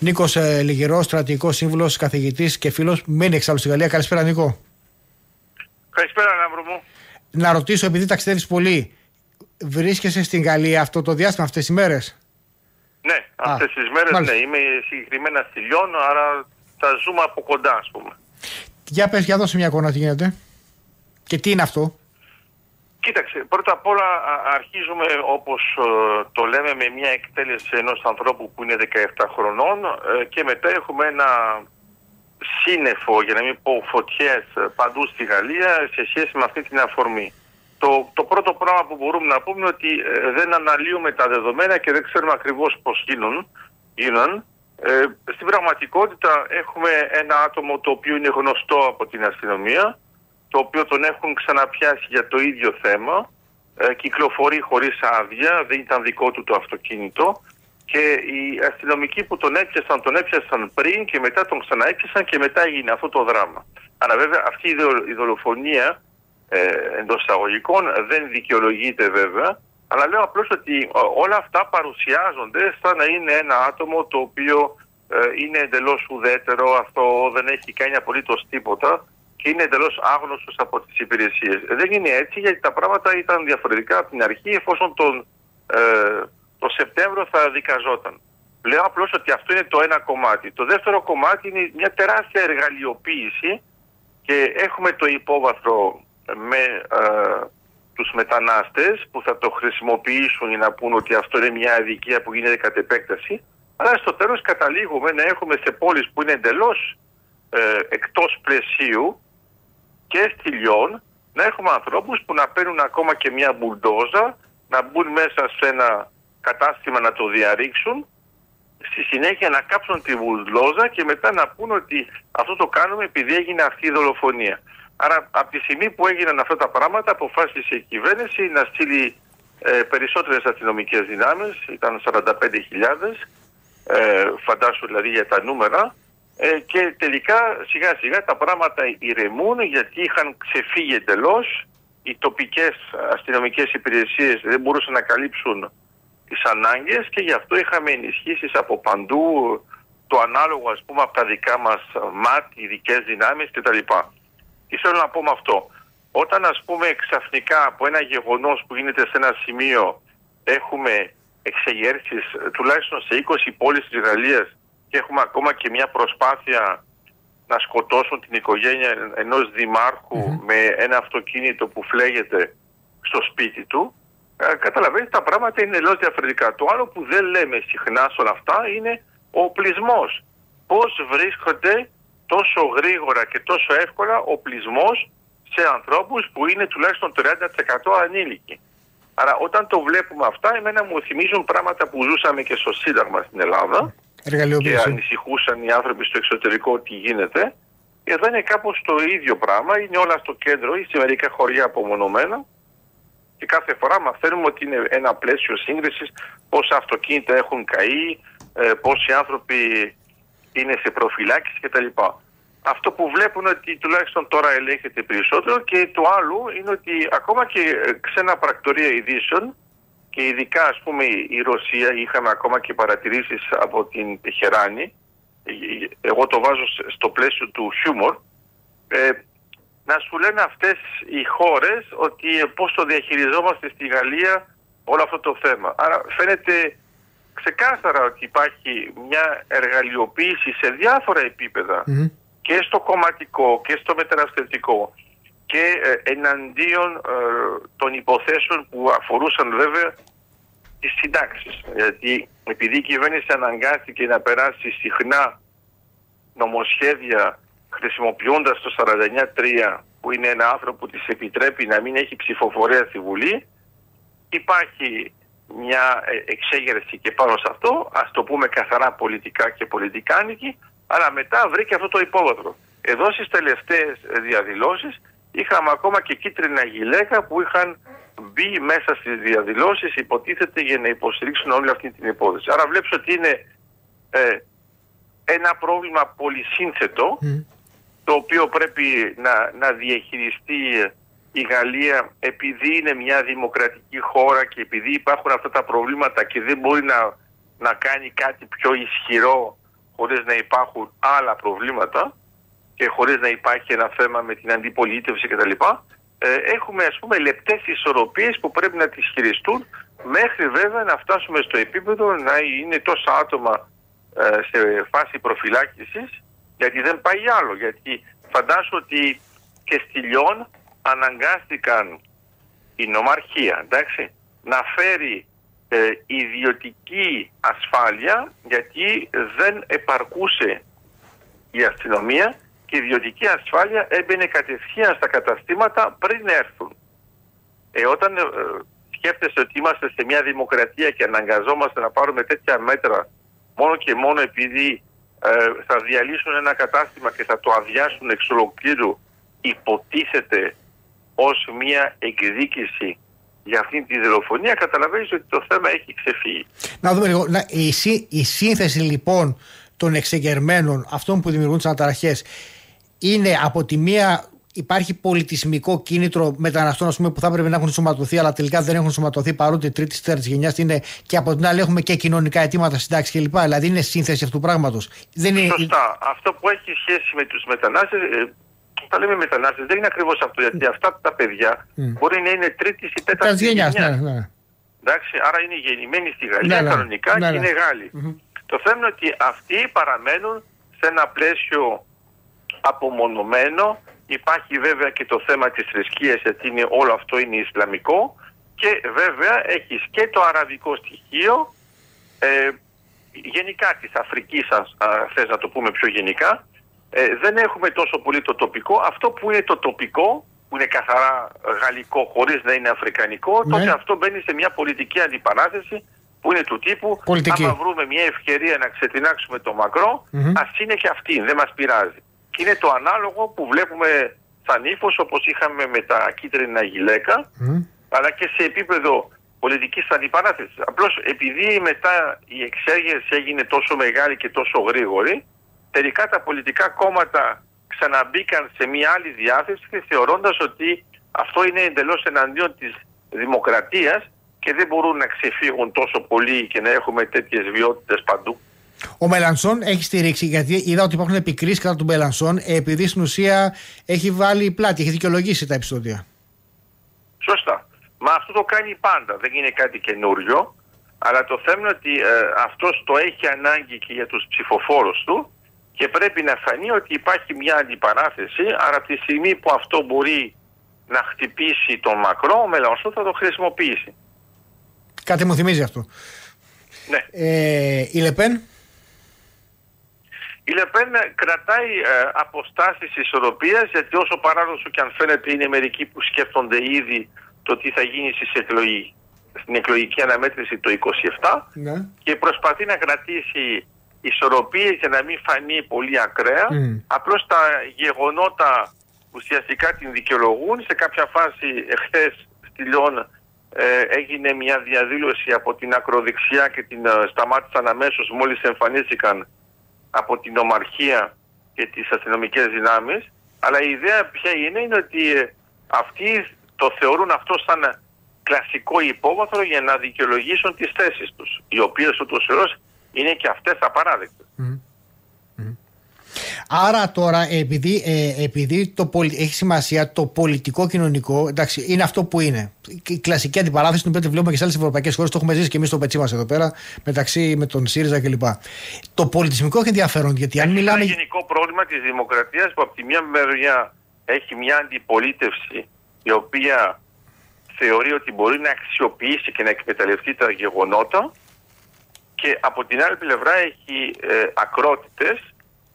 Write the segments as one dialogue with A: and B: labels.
A: Νίκος ε, Λυγερός, στρατηγικός σύμβουλος, καθηγητής και φίλος, μένει εξάλλου στη Γαλλία. Καλησπέρα, Νίκο.
B: Καλησπέρα, Λάμπρο μου.
A: Να ρωτήσω, επειδή ταξιδεύεις πολύ, βρίσκεσαι στην Γαλλία αυτό το διάστημα, αυτές τις μέρες;
B: Ναι, αυτές τις μέρες ναι. Είμαι συγκεκριμένα στη Λιόν, άρα τα ζούμε από κοντά, ας πούμε.
A: Για πες, για δώσε μια εικόνα τι γίνεται. Και τι είναι αυτό.
B: Κοίταξε, πρώτα απ' όλα αρχίζουμε όπως ε, το λέμε με μια εκτέλεση ενός ανθρώπου που είναι 17 χρονών ε, και μετά έχουμε ένα σύννεφο, για να μην πω φωτιές ε, παντού στη Γαλλία σε σχέση με αυτή την αφορμή. Το, το πρώτο πράγμα που μπορούμε να πούμε είναι ότι δεν αναλύουμε τα δεδομένα και δεν ξέρουμε ακριβώς πώς γίνουν, γίνουν. Ε, στην πραγματικότητα έχουμε ένα άτομο το οποίο είναι γνωστό από την αστυνομία, το οποίο τον έχουν ξαναπιάσει για το ίδιο θέμα, ε, κυκλοφορεί χωρίς άδεια, δεν ήταν δικό του το αυτοκίνητο και οι αστυνομικοί που τον έπιασαν, τον έπιασαν πριν και μετά τον ξαναέπιασαν και μετά έγινε αυτό το δράμα. Αλλά βέβαια αυτή η δολοφονία ε, εντός εισαγωγικών δεν δικαιολογείται βέβαια, αλλά λέω απλώς ότι όλα αυτά παρουσιάζονται σαν να είναι ένα άτομο το οποίο ε, είναι εντελώς ουδέτερο, αυτό δεν έχει κάνει απολύτως τίποτα και είναι εντελώς άγνωστος από τις υπηρεσίες. Δεν είναι έτσι γιατί τα πράγματα ήταν διαφορετικά από την αρχή εφόσον τον, ε, το Σεπτέμβριο θα δικαζόταν. Λέω απλώς ότι αυτό είναι το ένα κομμάτι. Το δεύτερο κομμάτι είναι μια τεράστια εργαλειοποίηση και έχουμε το υπόβαθρο με ε, τους μετανάστες που θα το χρησιμοποιήσουν για να πούν ότι αυτό είναι μια αδικία που γίνεται κατ' επέκταση αλλά στο τέλος καταλήγουμε να έχουμε σε πόλεις που είναι εντελώς ε, εκτός πλαισίου και στη Λιόν να έχουμε ανθρώπους που να παίρνουν ακόμα και μια μπουλντόζα, να μπουν μέσα σε ένα κατάστημα να το διαρρήξουν, στη συνέχεια να κάψουν τη μπουλντόζα και μετά να πούν ότι αυτό το κάνουμε επειδή έγινε αυτή η δολοφονία. Άρα από τη στιγμή που έγιναν αυτά τα πράγματα αποφάσισε η κυβέρνηση να στείλει ε, περισσότερες αστυνομικές δυνάμεις, ήταν 45.000, ε, φαντάσου δηλαδή για τα νούμερα, ε, και τελικά σιγά σιγά τα πράγματα ηρεμούν γιατί είχαν ξεφύγει εντελώς. Οι τοπικές αστυνομικές υπηρεσίες δεν μπορούσαν να καλύψουν τις ανάγκες και γι' αυτό είχαμε ενισχύσεις από παντού το ανάλογο ας πούμε από τα δικά μας ΜΑΤ, ειδικές δυνάμεις κτλ. Τι θέλω να πω με αυτό; Όταν ας πούμε ξαφνικά από ένα γεγονός που γίνεται σε ένα σημείο έχουμε εξεγέρσεις τουλάχιστον σε 20 πόλεις της Γαλλίας και έχουμε ακόμα και μια προσπάθεια να σκοτώσουν την οικογένεια ενός με ένα αυτοκίνητο που φλέγεται στο σπίτι του, ε, καταλαβαίνετε τα πράγματα είναι εντελώς διαφορετικά. Το άλλο που δεν λέμε συχνά σε όλα αυτά είναι ο οπλισμός. Πώς βρίσκονται τόσο γρήγορα και τόσο εύκολα οπλισμός σε ανθρώπους που είναι τουλάχιστον 30% ανήλικοι. Άρα όταν το βλέπουμε αυτά, εμένα μου θυμίζουν πράγματα που ζούσαμε και στο Σύνταγμα στην Ελλάδα, και ανησυχούσαν οι άνθρωποι στο εξωτερικό τι γίνεται. Εδώ είναι κάπως το ίδιο πράγμα, είναι όλα στο κέντρο ή σε μερικά χωριά απομονωμένα και κάθε φορά μαθαίνουμε ότι είναι ένα πλαίσιο σύγκρισης πόσα αυτοκίνητα έχουν καεί, ε, πόσοι άνθρωποι είναι σε προφυλάκηση κτλ. Αυτό που βλέπουν ότι τουλάχιστον τώρα ελέγχεται περισσότερο και το άλλο είναι ότι ακόμα και ξένα πρακτορία ειδήσεων και ειδικά ας πούμε η Ρωσία είχαμε ακόμα και παρατηρήσεις από την Τεχεράνη. Εγώ το βάζω στο πλαίσιο του χιούμορ. Ε, να σου λένε αυτές οι χώρες ότι πώς το διαχειριζόμαστε στη Γαλλία όλο αυτό το θέμα. Άρα φαίνεται ξεκάθαρα ότι υπάρχει μια εργαλειοποίηση σε διάφορα και στο κομματικό και στο μεταναστευτικό και ε, εναντίον ε, των υποθέσεων που αφορούσαν βέβαια τις συντάξεις. Γιατί επειδή η κυβέρνηση αναγκάστηκε να περάσει συχνά νομοσχέδια χρησιμοποιώντας το 49-3 που είναι ένα άνθρωπο που της επιτρέπει να μην έχει ψηφοφορία στη Βουλή υπάρχει μια ε, εξέγερση και πάνω σε αυτό, ας το πούμε καθαρά πολιτικά και πολιτικάνικη, αλλά μετά βρήκε αυτό το υπόβαθρο. Εδώ στις τελευταίες διαδηλώσεις είχαμε ακόμα και κίτρινα γυλαίκα που είχαν μπει μέσα στις διαδηλώσεις υποτίθεται για να υποστηρίξουν όλη αυτή την υπόθεση. Άρα βλέπεις ότι είναι ε, ένα πρόβλημα πολυσύνθετο το οποίο πρέπει να, να διαχειριστεί η Γαλλία επειδή είναι μια δημοκρατική χώρα και επειδή υπάρχουν αυτά τα προβλήματα και δεν μπορεί να, να κάνει κάτι πιο ισχυρό χωρίς να υπάρχουν άλλα προβλήματα και χωρίς να υπάρχει ένα θέμα με την αντιπολίτευση κτλ. Ε, έχουμε ας πούμε λεπτές ισορροπίες που πρέπει να τις χειριστούν μέχρι βέβαια να φτάσουμε στο επίπεδο να είναι τόσα άτομα ε, σε φάση προφυλάκησης γιατί δεν πάει άλλο. Γιατί φαντάσου ότι και στη Λιόν αναγκάστηκαν η νομαρχία εντάξει, να φέρει ε, ιδιωτική ασφάλεια γιατί δεν επαρκούσε η αστυνομία και η ιδιωτική ασφάλεια έμπαινε κατευθείαν στα καταστήματα πριν έρθουν. Ε, όταν ε, σκέφτεσαι ότι είμαστε σε μια δημοκρατία και αναγκαζόμαστε να πάρουμε τέτοια μέτρα μόνο και μόνο επειδή ε, θα διαλύσουν ένα κατάστημα και θα το αδειάσουν εξ ολοκλήρου υποτίθεται ως μια εκδίκηση για αυτή τη δολοφονία καταλαβαίνεις ότι το θέμα έχει ξεφύγει.
A: Να δούμε λίγο. η, η σύνθεση λοιπόν των εξεγερμένων, αυτών που δημιουργούν τις αναταραχές, είναι από τη μία υπάρχει πολιτισμικό κίνητρο μεταναστών πούμε, που θα έπρεπε να έχουν σωματωθεί, αλλά τελικά δεν έχουν σωματωθεί παρότι τρίτης τέταρτης γενιάς είναι και από την άλλη έχουμε και κοινωνικά αιτήματα συντάξεις κλπ. Δηλαδή είναι σύνθεση αυτού του πράγματος.
B: Είναι... Σωστά. Αυτό που έχει σχέση με τους μετανάστες, ε, τα λέμε μετανάστες, δεν είναι ακριβώς αυτό. Γιατί αυτά τα παιδιά μπορεί να είναι τρίτης ή τέταρτης γενιάς. Ναι, ναι. Εντάξει, άρα είναι γεννημένοι στη Γαλλία ναι, ναι. κανονικά ναι, και είναι Γάλλοι. Το θέμα είναι ότι αυτοί παραμένουν σε ένα πλαίσιο απομονωμένο. Υπάρχει βέβαια και το θέμα της θρησκείας γιατί είναι, όλο αυτό είναι Ισλαμικό και βέβαια έχεις και το αραβικό στοιχείο ε, γενικά της Αφρικής αν θες να το πούμε πιο γενικά ε, δεν έχουμε τόσο πολύ το τοπικό αυτό που είναι το τοπικό που είναι καθαρά γαλλικό χωρίς να είναι αφρικανικό ναι. τότε αυτό μπαίνει σε μια πολιτική αντιπαράθεση που είναι του τύπου Πολιτική. άμα βρούμε μια ευκαιρία να ξετινάξουμε το μακρό mm-hmm. ας είναι και αυτή, δεν μας πειράζει είναι το ανάλογο που βλέπουμε σαν ύφος όπως είχαμε με τα κίτρινα γυλαίκα αλλά και σε επίπεδο πολιτικής αντιπαράθεσης. Απλώς επειδή μετά η εξέγερση έγινε τόσο μεγάλη και τόσο γρήγορη τελικά τα πολιτικά κόμματα ξαναμπήκαν σε μια άλλη διάθεση θεωρώντας ότι αυτό είναι εντελώς εναντίον της δημοκρατίας και δεν μπορούν να ξεφύγουν τόσο πολύ και να έχουμε τέτοιες βιότητες παντού.
A: Ο Μελανσόν έχει στηρίξει, γιατί είδα ότι υπάρχουν επικρίσεις κατά του Μελανσόν, επειδή στην ουσία έχει βάλει πλάτη, έχει δικαιολογήσει τα επεισόδια.
B: Σωστά. Μα αυτό το κάνει πάντα, δεν είναι κάτι καινούριο. Αλλά το θέμα είναι ότι ε, αυτός το έχει ανάγκη και για τους ψηφοφόρους του και πρέπει να φανεί ότι υπάρχει μια αντιπαράθεση, άρα τη στιγμή που αυτό μπορεί να χτυπήσει τον Μακρό, ο Μελανσόν θα το χρησιμοποιήσει.
A: Κάτι μου θυμίζει αυτό.
B: Ναι.
A: Ε, η Λεπέν.
B: Η Λεπέν κρατάει ε, αποστάσεις ισορροπίας γιατί όσο παράδοσο και αν φαίνεται είναι μερικοί που σκέφτονται ήδη το τι θα γίνει στις εκλογή, στην εκλογική αναμέτρηση το 27 ναι. και προσπαθεί να κρατήσει ισορροπίες για να μην φανεί πολύ ακραία. Mm. Απλώς τα γεγονότα ουσιαστικά την δικαιολογούν. Σε κάποια φάση εχθές στη Λιόν ε, έγινε μια διαδήλωση από την ακροδεξιά και την ε, σταμάτησαν αμέσως μόλις εμφανίστηκαν από την ομαρχία και τις αστυνομικές δυνάμεις. Αλλά η ιδέα ποια είναι, είναι ότι ε, αυτοί το θεωρούν αυτό σαν κλασικό υπόβαθρο για να δικαιολογήσουν τις θέσεις τους, οι οποίες ούτως είναι και αυτές απαράδεκτες.
A: Άρα τώρα, επειδή, ε, επειδή το έχει σημασία το πολιτικό κοινωνικό, εντάξει, είναι αυτό που είναι. Η κλασική αντιπαράθεση την οποία βλέπουμε και σε άλλες ευρωπαϊκές χώρες, το έχουμε ζήσει και εμείς στο πετσί μας εδώ πέρα, μεταξύ με τον ΣΥΡΙΖΑ κλπ. Το πολιτισμικό έχει ενδιαφέρον, γιατί αν μιλάμε.
B: Είναι ένα γενικό πρόβλημα της δημοκρατίας που από τη μία μεριά έχει μια αντιπολίτευση η οποία θεωρεί ότι μπορεί να αξιοποιήσει και να εκμεταλλευτεί τα γεγονότα και από την άλλη πλευρά έχει ε, ακρότητες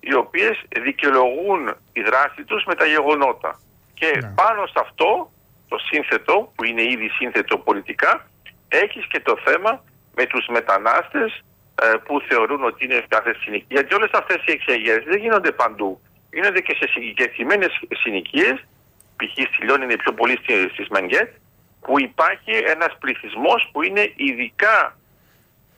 B: οι οποίες δικαιολογούν τη δράση τους με τα γεγονότα. Και ναι. πάνω σε αυτό το σύνθετο, που είναι ήδη σύνθετο πολιτικά, έχεις και το θέμα με τους μετανάστες ε, που θεωρούν ότι είναι κάθε συνοικία. Γιατί όλες αυτές οι εξεγέρσεις δεν γίνονται παντού. Γίνονται και σε συγκεκριμένες συνοικίες, π.χ. στη Λιόν είναι πιο πολύ στις Μαγκέτ, που υπάρχει ένας πληθυσμός που είναι ειδικά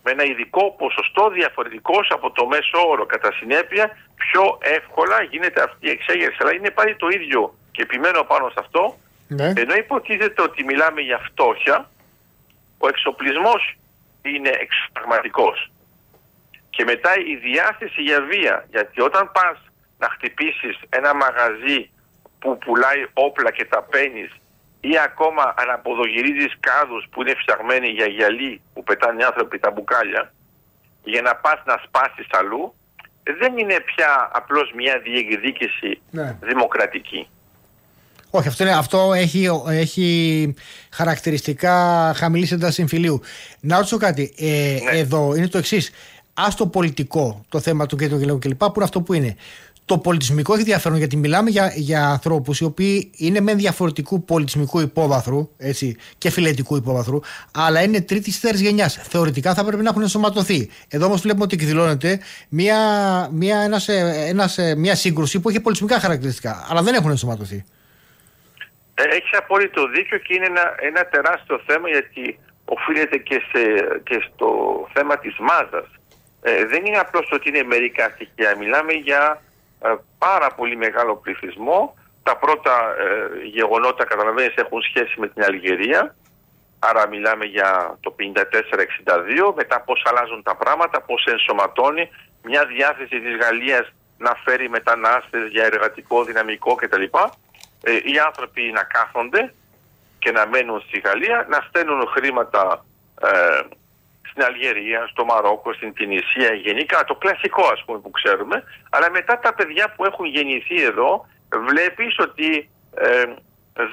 B: με ένα ειδικό ποσοστό διαφορετικός από το μέσο όρο. Κατά συνέπεια, πιο εύκολα γίνεται αυτή η εξέγερση. Αλλά είναι πάλι το ίδιο και επιμένω πάνω σε αυτό. Ναι. Ενώ υποτίθεται ότι μιλάμε για φτώχεια, ο εξοπλισμός είναι εξωπραγματικός. και μετά η διάθεση για βία. Γιατί όταν πας να χτυπήσεις ένα μαγαζί που πουλάει όπλα και τα παίρνεις ή ακόμα αναποδογυρίζεις κάδους που είναι φτιαγμένοι για γυαλί που πετάνε οι άνθρωποι τα μπουκάλια για να πας να σπάσεις αλλού δεν είναι πια απλώς μια διεκδίκηση ναι. δημοκρατική.
A: Όχι, αυτό, είναι, αυτό έχει, έχει χαρακτηριστικά χαμηλής έντασης συμφιλίου. Να ρωτήσω κάτι. Ε, ναι. Εδώ είναι το εξής. Α το πολιτικό, το θέμα του κέντρου κλπ. Που είναι αυτό που είναι. Το πολιτισμικό έχει ενδιαφέρον γιατί μιλάμε για, για ανθρώπους οι οποίοι είναι με διαφορετικού πολιτισμικού υπόβαθρου έτσι, και φιλετικού υπόβαθρου, αλλά είναι τρίτης τέταρτη γενιάς. Θεωρητικά θα πρέπει να έχουν ενσωματωθεί. Εδώ όμως βλέπουμε ότι εκδηλώνεται μια, μια, ένας, ένας, μια σύγκρουση που έχει πολιτισμικά χαρακτηριστικά, αλλά δεν έχουν ενσωματωθεί.
B: Ε, έχεις απόλυτο δίκιο και είναι ένα, ένα τεράστιο θέμα γιατί οφείλεται και, σε, και στο θέμα της μάζας. Ε, δεν είναι απλώς ότι είναι μερικά στοιχεία. Μιλάμε για ε, πάρα πολύ μεγάλο πληθυσμό. Τα πρώτα ε, γεγονότα, καταλαβαίνεις, έχουν σχέση με την Αλγερία. Άρα μιλάμε για το 54-62. Μετά πώς αλλάζουν τα πράγματα, πώς ενσωματώνει μια διάθεση της Γαλλίας να φέρει μετανάστες για εργατικό δυναμικό κτλ. Ε, οι άνθρωποι να κάθονται και να μένουν στη Γαλλία, να στέλνουν χρήματα ε, στην Αλγερία, στο Μαρόκο, στην Τινησία γενικά, το κλασικό ας πούμε που ξέρουμε, αλλά μετά τα παιδιά που έχουν γεννηθεί εδώ βλέπεις ότι ε,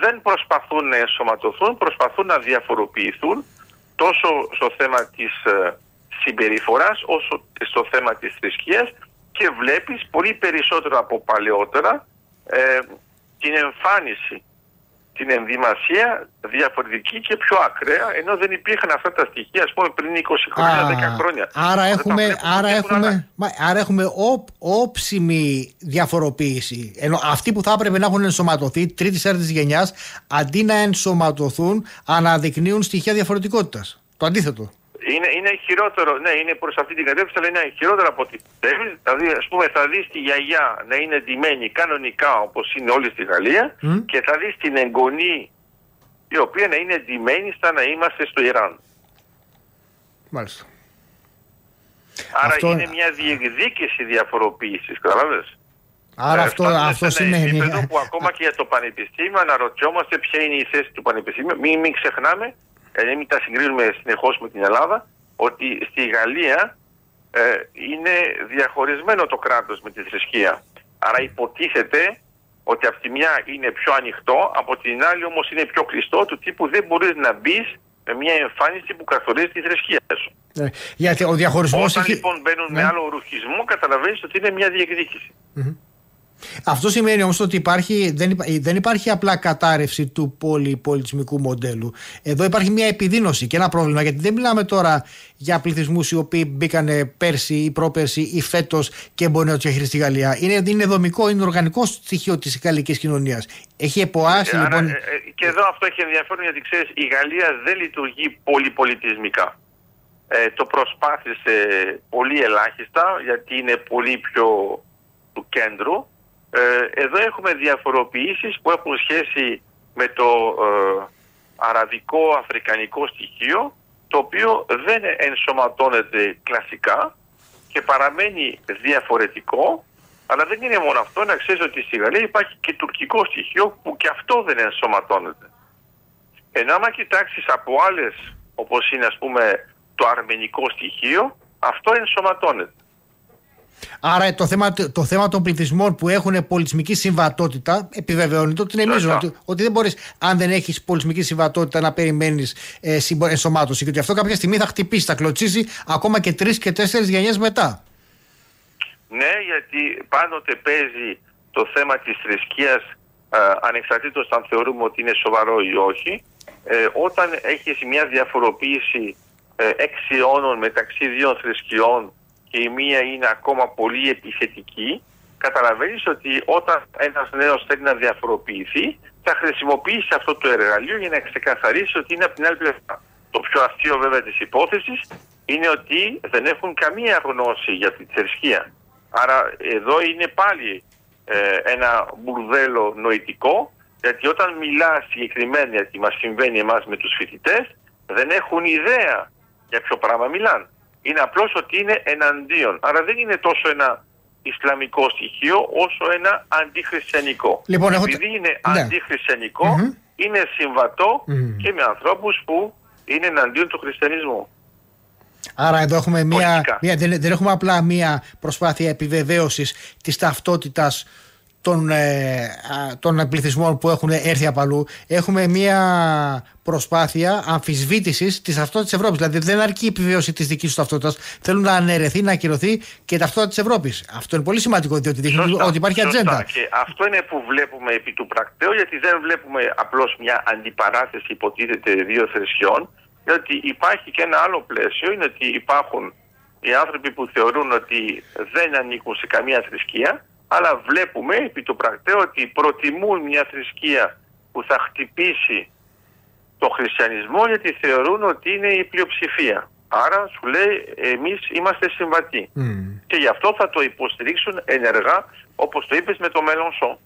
B: δεν προσπαθούν να ενσωματωθούν, προσπαθούν να διαφοροποιηθούν τόσο στο θέμα της ε, συμπεριφοράς όσο και στο θέμα της θρησκείας και βλέπεις πολύ περισσότερο από παλαιότερα ε, την εμφάνιση την ενδυμασία διαφορετική και πιο ακραία, ενώ δεν υπήρχαν αυτά τα στοιχεία, ας πούμε, πριν 20 χρόνια, 10 χρόνια.
A: Άρα έχουμε, άρα έχουμε, άρα έχουμε όψιμη διαφοροποίηση. Ενώ αυτοί που θα έπρεπε να έχουν ενσωματωθεί, τρίτης έρτης γενιάς, αντί να ενσωματωθούν, αναδεικνύουν στοιχεία διαφορετικότητας. Το αντίθετο.
B: Είναι, είναι χειρότερο, ναι, είναι προς αυτή την κατεύθυνση, αλλά είναι χειρότερο από ό,τι Δηλαδή, ας πούμε, θα δεις τη γιαγιά να είναι ντυμένη κανονικά όπως είναι όλοι στη Γαλλία και θα δεις την εγγονή η οποία να είναι ντυμένη σαν να είμαστε στο Ιράν.
A: Μάλιστα.
B: Άρα αυτό... είναι μια διεκδίκηση διαφοροποίησης, κατάλαβες;
A: Άρα ε, αυτό, αυτός σημαίνει.
B: Είναι που ακόμα και για το πανεπιστήμιο αναρωτιόμαστε ποια είναι η θέση του πανεπιστήμιου. Μην, μην ξεχνάμε ε, μην τα συγκρίνουμε συνεχώς με την Ελλάδα, ότι στη Γαλλία ε, είναι διαχωρισμένο το κράτος με τη θρησκεία. Άρα υποτίθεται ότι από τη μια είναι πιο ανοιχτό, από την άλλη όμως είναι πιο κλειστό, του τύπου δεν μπορείς να μπεις με μια εμφάνιση που καθορίζει τη θρησκεία σου.
A: Ε, γιατί ο διαχωρισμός
B: Όταν λοιπόν μπαίνουν με ναι. άλλο ρουχισμό καταλαβαίνεις ότι είναι μια διεκδικηση
A: αυτό σημαίνει όμως ότι υπάρχει, δεν, δεν υπάρχει απλά κατάρρευση του πολυπολιτισμικού μοντέλου. Εδώ υπάρχει μια επιδείνωση και ένα πρόβλημα γιατί δεν μιλάμε τώρα για πληθυσμούς οι οποίοι μπήκαν πέρσι ή πρόπερσι ή φέτος και μπορεί να τους διαχειριστεί στη Γαλλία. Είναι, είναι δομικό, είναι οργανικό στοιχείο της γαλλικής κοινωνίας. Έχει εποάσει
B: ε, λοιπόν. Ε, ε, και εδώ αυτό έχει ενδιαφέρον γιατί ξέρεις, η Γαλλία δεν λειτουργεί πολυπολιτισμικά. Ε, το προσπάθησε πολύ ελάχιστα γιατί είναι πολύ πιο του κέντρου ε, εδώ έχουμε διαφοροποιήσεις που έχουν σχέση με το ε, αραβικό-αφρικανικό στοιχείο το οποίο δεν ενσωματώνεται κλασικά και παραμένει διαφορετικό αλλά δεν είναι μόνο αυτό να ξέρεις ότι στη Γαλλία υπάρχει και τουρκικό στοιχείο που και αυτό δεν ενσωματώνεται. Ενώ άμα κοιτάξεις από άλλες όπως είναι ας πούμε το αρμενικό στοιχείο αυτό ενσωματώνεται.
A: Άρα το θέμα, το θέμα των πληθυσμών που έχουν πολιτισμική συμβατότητα επιβεβαιώνεται ότι είναι μείζον. Ότι, ότι, δεν μπορείς, αν δεν έχεις πολιτισμική συμβατότητα, να περιμένεις ε, ενσωμάτωση. Και ότι αυτό κάποια στιγμή θα χτυπήσει, θα κλωτσίσει ακόμα και τρεις και τέσσερις γενιές μετά.
B: Ναι, γιατί πάντοτε παίζει το θέμα της θρησκείας ε, ανεξαρτήτως αν θεωρούμε ότι είναι σοβαρό ή όχι. Ε, όταν έχεις μια διαφοροποίηση ε, έξι αιώνων μεταξύ δύο θρησκειών και η μία είναι ακόμα πολύ επιθετική, καταλαβαίνεις ότι όταν ένας νέος θέλει να διαφοροποιηθεί, θα χρησιμοποιήσει αυτό το εργαλείο για να ξεκαθαρίσει ότι είναι από την άλλη πλευρά. Το πιο αστείο βέβαια της υπόθεσης είναι ότι δεν έχουν καμία γνώση για τη θρησκεία. Άρα εδώ είναι πάλι ε, ένα μπουρδέλο νοητικό, γιατί όταν μιλά συγκεκριμένα γιατί μας συμβαίνει εμάς με τους φοιτητές, δεν έχουν ιδέα για ποιο πράγμα μιλάνε. Είναι απλώς ότι είναι εναντίον. Άρα δεν είναι τόσο ένα Ισλαμικό στοιχείο όσο ένα αντιχριστιανικό.
A: Λοιπόν,
B: Επειδή είναι ναι. αντιχριστιανικό, είναι και με ανθρώπους που είναι εναντίον του χριστιανισμού.
A: Άρα εδώ έχουμε μια, μια δεν, δεν έχουμε απλά μια προσπάθεια επιβεβαίωσης της ταυτότητας των, ε, των πληθυσμών που έχουν έρθει από αλλού. Έχουμε μια προσπάθεια αμφισβήτησης της ταυτότητας της Ευρώπης. Δηλαδή δεν αρκεί η επιβίωση της δικής τους ταυτότητας. Θέλουν να αναιρεθεί, να ακυρωθεί και η ταυτότητα της Ευρώπης. Αυτό είναι πολύ σημαντικό διότι δείχνει ότι υπάρχει σωστά. ατζέντα.
B: Και αυτό είναι που βλέπουμε επί του πρακτέου, γιατί δεν βλέπουμε απλώς μια αντιπαράθεση υποτίθεται δύο θρησκειών. Διότι υπάρχει και ένα άλλο πλαίσιο, είναι ότι υπάρχουν οι άνθρωποι που θεωρούν ότι δεν ανήκουν σε καμία θρησκεία αλλά βλέπουμε επί του πρακτέου ότι προτιμούν μια θρησκεία που θα χτυπήσει το χριστιανισμό γιατί θεωρούν ότι είναι η πλειοψηφία. Άρα σου λέει εμείς είμαστε συμβατοί. Και γι' αυτό θα το υποστηρίξουν ενεργά όπως το είπες με το Μελονσό.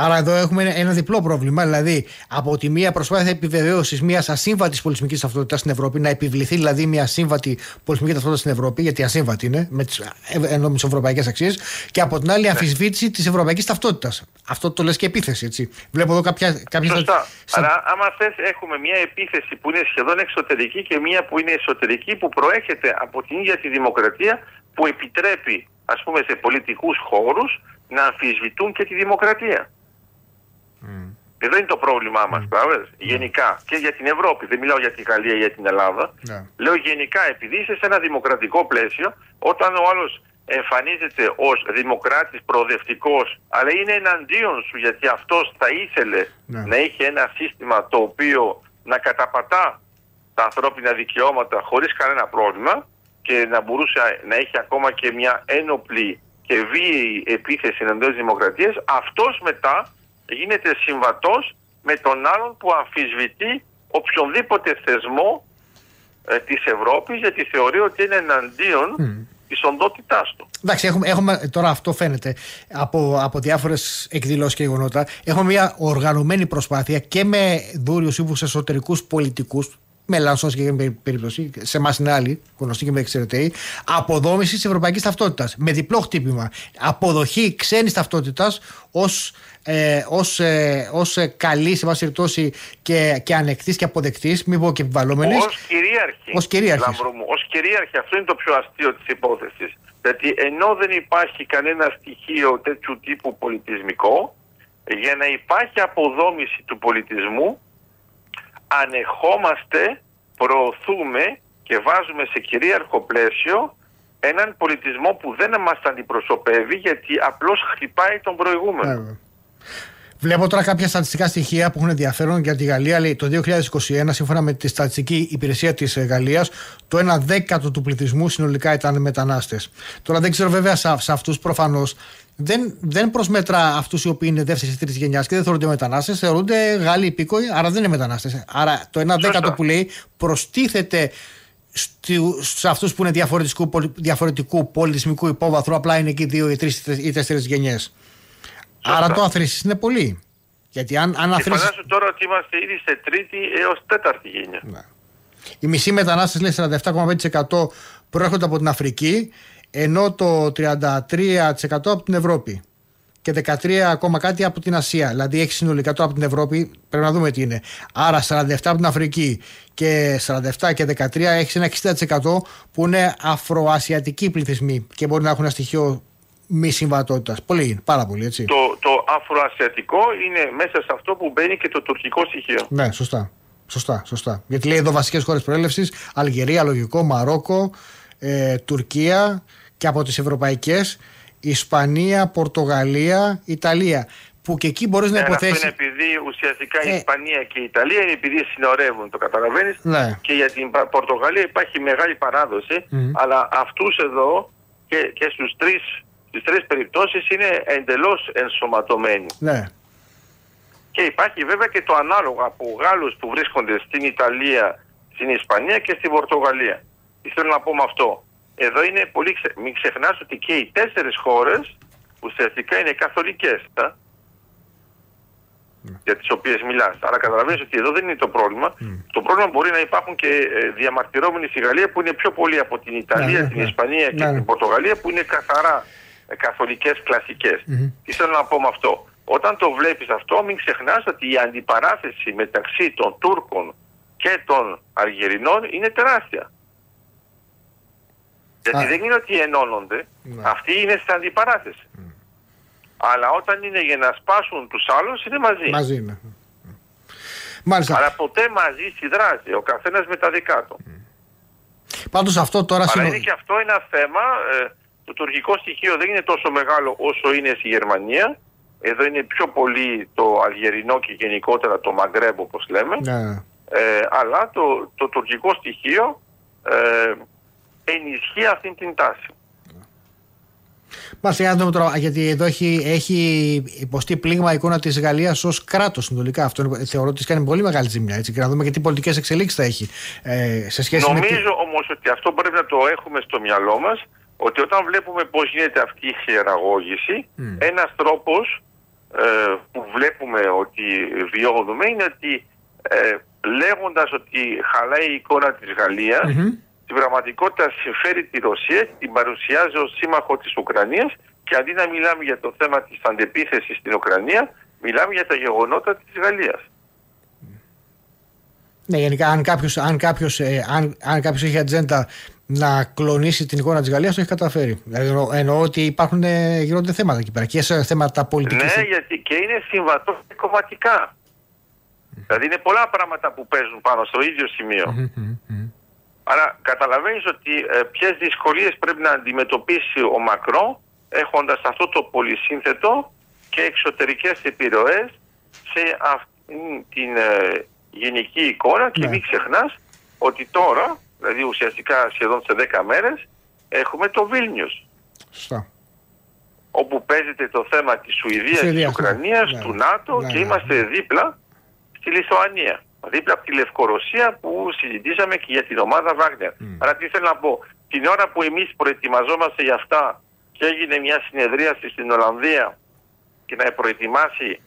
A: Άρα εδώ έχουμε ένα διπλό πρόβλημα. Δηλαδή, από τη μία προσπάθεια επιβεβαίωσης μιας ασύμβατης πολιτισμική ταυτότητας στην Ευρώπη, να επιβληθεί δηλαδή μια ασύμβατη πολιτισμική ταυτότητα στην Ευρώπη, γιατί ασύμβατη είναι, με τις ευρωπαϊκές αξίες, και από την άλλη ναι. αμφισβήτηση της ευρωπαϊκής ταυτότητας. Αυτό το λες και επίθεση, έτσι. Βλέπω εδώ κάποια. κάποια
B: Σωστά. Στα... Αλλά άμα θες, έχουμε μια επίθεση που είναι σχεδόν εξωτερική και μια που είναι εσωτερική, που προέρχεται από την ίδια τη δημοκρατία, που επιτρέπει, ας πούμε, σε πολιτικούς χώρους να αμφισβητούν και τη δημοκρατία. Mm. Εδώ είναι το πρόβλημά μας, mm. Γενικά και για την Ευρώπη. Δεν μιλάω για την Γαλλία ή για την Ελλάδα. Ναι. Λέω γενικά, επειδή είσαι σε ένα δημοκρατικό πλαίσιο, όταν ο άλλος εμφανίζεται ως δημοκράτης προοδευτικός, αλλά είναι εναντίον σου γιατί αυτός θα ήθελε ναι. να έχει ένα σύστημα το οποίο να καταπατά τα ανθρώπινα δικαιώματα χωρίς κανένα πρόβλημα και να μπορούσε να έχει ακόμα και μια ένοπλη και βίαιη επίθεση εναντίον της δημοκρατίας, αυτός μετά γίνεται συμβατός με τον άλλον που αμφισβητεί οποιονδήποτε θεσμό ε, της Ευρώπης γιατί θεωρεί ότι είναι εναντίον mm. της οντότητάς του.
A: Εντάξει, έχουμε, έχουμε, τώρα αυτό φαίνεται από, από διάφορες εκδηλώσεις και γεγονότα. Έχουμε μια οργανωμένη προσπάθεια και με δούριους ύβους εσωτερικούς πολιτικούς με λανσό συγκεκριμένη περίπτωση, σε εμάς είναι άλλη, γνωστή και με εξαιρεταίοι, αποδόμηση της ευρωπαϊκής ταυτότητας. Με διπλό χτύπημα. Αποδοχή ξένης ταυτότητας ως ε, ως, ε, ως ε, καλή σε βάση περιπτώσει και, και ανεκτής και αποδεκτής, μην πω και επιβαλλόμενης.
B: Ως κυρίαρχη.
A: Ως κυρίαρχης.
B: ως κυρίαρχη. Αυτό είναι το πιο αστείο της υπόθεσης. Γιατί ενώ δεν υπάρχει κανένα στοιχείο τέτοιου τύπου πολιτισμικό, για να υπάρχει αποδόμηση του πολιτισμού, ανεχόμαστε, προωθούμε και βάζουμε σε κυρίαρχο πλαίσιο έναν πολιτισμό που δεν μας αντιπροσωπεύει γιατί απλώς χτυπάει τον προηγούμενο.
A: Βλέπω τώρα κάποια στατιστικά στοιχεία που έχουν ενδιαφέρον για τη Γαλλία. Λέει το 2021, σύμφωνα με τη Στατιστική Υπηρεσία της Γαλλίας, το 1 δέκατο του πληθυσμού συνολικά ήταν μετανάστες. Τώρα δεν ξέρω βέβαια σε, σε αυτούς προφανώς. Δεν, δεν προσμετρά αυτούς οι οποίοι είναι δεύτερης ή τρίτης γενιάς και δεν θεωρούνται μετανάστες, θεωρούνται Γάλλοι υπήκοοι, άρα δεν είναι μετανάστες. Άρα το 1 δέκατο που λέει προστίθεται σε αυτούς που είναι διαφορετικού, διαφορετικού πολιτισμικού υπόβαθρου, απλά είναι εκεί δύο ή τρεις ή τέσσερις γενιές. Άρα το αθροίσει είναι πολύ. Γιατί αν, αν αθροίσεις...
B: Φαντάζομαι τώρα ότι είμαστε ήδη σε τρίτη έως τέταρτη γενιά. Ναι.
A: Οι μισοί μετανάστες λέει 47,5% προέρχονται από την Αφρική, ενώ το 33% από την Ευρώπη. Και 13 ακόμα κάτι από την Ασία. Δηλαδή έχει συνολικά τώρα από την Ευρώπη, πρέπει να δούμε τι είναι. Άρα 47 από την Αφρική και 47 και 13 έχεις ένα 60% που είναι αφροασιατικοί πληθυσμοί και μπορεί να έχουν ένα στοιχείο μη συμβατότητας. Πολύ, πάρα πολύ έτσι.
B: Το, το αφροασιατικό είναι μέσα σε αυτό που μπαίνει και το τουρκικό στοιχείο.
A: Ναι, σωστά. Σωστά, σωστά. Γιατί λέει εδώ βασικές χώρες προέλευσης: Αλγερία, λογικό, Μαρόκο, ε, Τουρκία και από τις ευρωπαϊκές Ισπανία, Πορτογαλία, Ιταλία. Που και εκεί μπορείς να υποθέσει.
B: Αυτό είναι επειδή ουσιαστικά η ε. Ισπανία και η Ιταλία είναι επειδή συνορεύουν, το καταλαβαίνεις;
A: Ναι.
B: Και για την Πορτογαλία υπάρχει μεγάλη παράδοση. Αλλά αυτούς εδώ και, και στους τρεις στις τρεις περιπτώσεις είναι εντελώς ενσωματωμένοι.
A: Ναι.
B: Και υπάρχει βέβαια και το ανάλογο από Γάλλους που βρίσκονται στην Ιταλία, στην Ισπανία και στην Πορτογαλία. Τι θέλω να πω με αυτό; Εδώ είναι πολύ ξε... Μην ξεχνάς ότι και οι τέσσερις χώρες ουσιαστικά είναι καθολικές. για τις οποίες μιλάς. Αλλά καταλαβαίνεις ότι εδώ δεν είναι το πρόβλημα. Το πρόβλημα μπορεί να υπάρχουν και ε, διαμαρτυρόμενοι στη Γαλλία που είναι πιο πολλοί από την Ιταλία,
A: Ναι,
B: την
A: ναι.
B: Ισπανία και
A: Ναι, ναι.
B: την Πορτογαλία που είναι καθαρά ε, καθολικές κλασικές. Τι θέλω να πω με αυτό; Όταν το βλέπεις αυτό μην ξεχνάς ότι η αντιπαράθεση μεταξύ των Τούρκων και των Αλγερινών είναι τεράστια. Γιατί
A: Α.
B: δεν είναι ότι ενώνονται,
A: Ναι.
B: αυτοί είναι στην αντιπαράθεση. Αλλά όταν είναι για να σπάσουν τους άλλους είναι μαζί.
A: Μαζί είναι. Μάλιστα.
B: Αλλά ποτέ μαζί συδράζει, ο καθένας με τα δικά του.
A: Πάντως αυτό τώρα
B: Αλλά
A: συνο-
B: είναι και αυτό ένα θέμα, ε, το τουρκικό στοιχείο δεν είναι τόσο μεγάλο όσο είναι στη Γερμανία. Εδώ είναι πιο πολύ το αλγερινό και γενικότερα το Μαγκρέμπ όπως λέμε.
A: Ναι.
B: Ε, αλλά το, το τουρκικό στοιχείο ε, ενισχύει αυτή την τάση.
A: Μάλιστα, για να δούμε τώρα, γιατί εδώ έχει, έχει υποστεί πλήγμα η εικόνα της Γαλλίας ως κράτος συνολικά. Αυτό είναι- θεωρώ ότι κάνει πολύ μεγάλη ζημιά. Έτσι, και να δούμε και τι πολιτικές εξελίξεις θα έχει ε, σε σχέση με.
B: Νομίζω όμως ότι αυτό πρέπει να το έχουμε στο μυαλό μας ότι όταν βλέπουμε πώς γίνεται αυτή η χειραγώγηση ένας τρόπος ε, που βλέπουμε ότι βιώνουμε είναι ότι ε, λέγοντας ότι χαλάει η εικόνα της Γαλλίας
A: Μμμ.
B: Στην πραγματικότητα συμφέρει τη Ρωσία και την παρουσιάζει ως σύμμαχο της Ουκρανίας και αντί να μιλάμε για το θέμα της αντεπίθεσης στην Ουκρανία μιλάμε για τα γεγονότα της Γαλλίας.
A: Ναι, γενικά, αν κάποιος αν κάποιος, ε, αν, αν κάποιος έχει ατζέντα να κλονίσει την εικόνα της Γαλλίας, το έχει καταφέρει. Δηλαδή, εννοώ, εννοώ ότι υπάρχουν, ε, γίνονται θέματα εκεί πέρα και σε θέματα πολιτικής.
B: Ναι, γιατί και είναι συμβατό και κομματικά. Δηλαδή είναι πολλά πράγματα που παίζουν πάνω στο ίδιο σημείο. Άρα καταλαβαίνεις ότι ε, ποιες δυσκολίες πρέπει να αντιμετωπίσει ο Μακρό έχοντας αυτό το πολυσύνθετο και εξωτερικές επιρροές σε αυτή την ε, γενική εικόνα και
A: Ναι.
B: μην ξεχνάς ότι τώρα, δηλαδή ουσιαστικά σχεδόν σε 10 μέρες, έχουμε το Βίλνιους
A: Σωστά.
B: όπου παίζεται το θέμα της Σουηδίας,
A: Σουηδίας,
B: της Ουκρανίας,
A: ναι.
B: του
A: Ναι.
B: ΝΑΤΟ
A: Ναι,
B: και
A: ναι.
B: είμαστε δίπλα στη Λιθουανία. Δίπλα από τη Λευκορωσία που συζητήσαμε και για την ομάδα Βάγνερ. Άρα τι θέλω να πω, την ώρα που εμείς προετοιμαζόμαστε για αυτά και έγινε μια συνεδρίαση στην Ολλανδία και να προετοιμάσει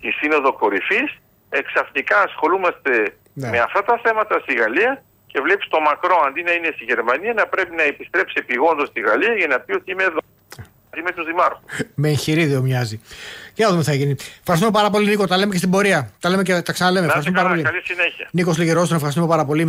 B: τη Σύνοδο Κορυφής, εξαφνικά ασχολούμαστε
A: Ναι.
B: με αυτά τα θέματα στη Γαλλία και βλέπεις το Μακρό αντί να είναι στη Γερμανία να πρέπει να επιστρέψει επιγόντως στη Γαλλία για να πει ότι είμαι εδώ. Είμαι τους δημάρχους.
A: Με εγχειρίδιο μοιάζει. Για να δούμε τι θα γίνει. Ευχαριστούμε πάρα πολύ, Νίκο. Τα λέμε και στην πορεία. Τα λέμε και τα ξαναλέμε.
B: Να είστε
A: Ευχαριστούμε πάρα
B: καλά,
A: πολύ.
B: καλή συνέχεια.
A: Νίκος Λιγερός, τον ευχαριστούμε πάρα πολύ.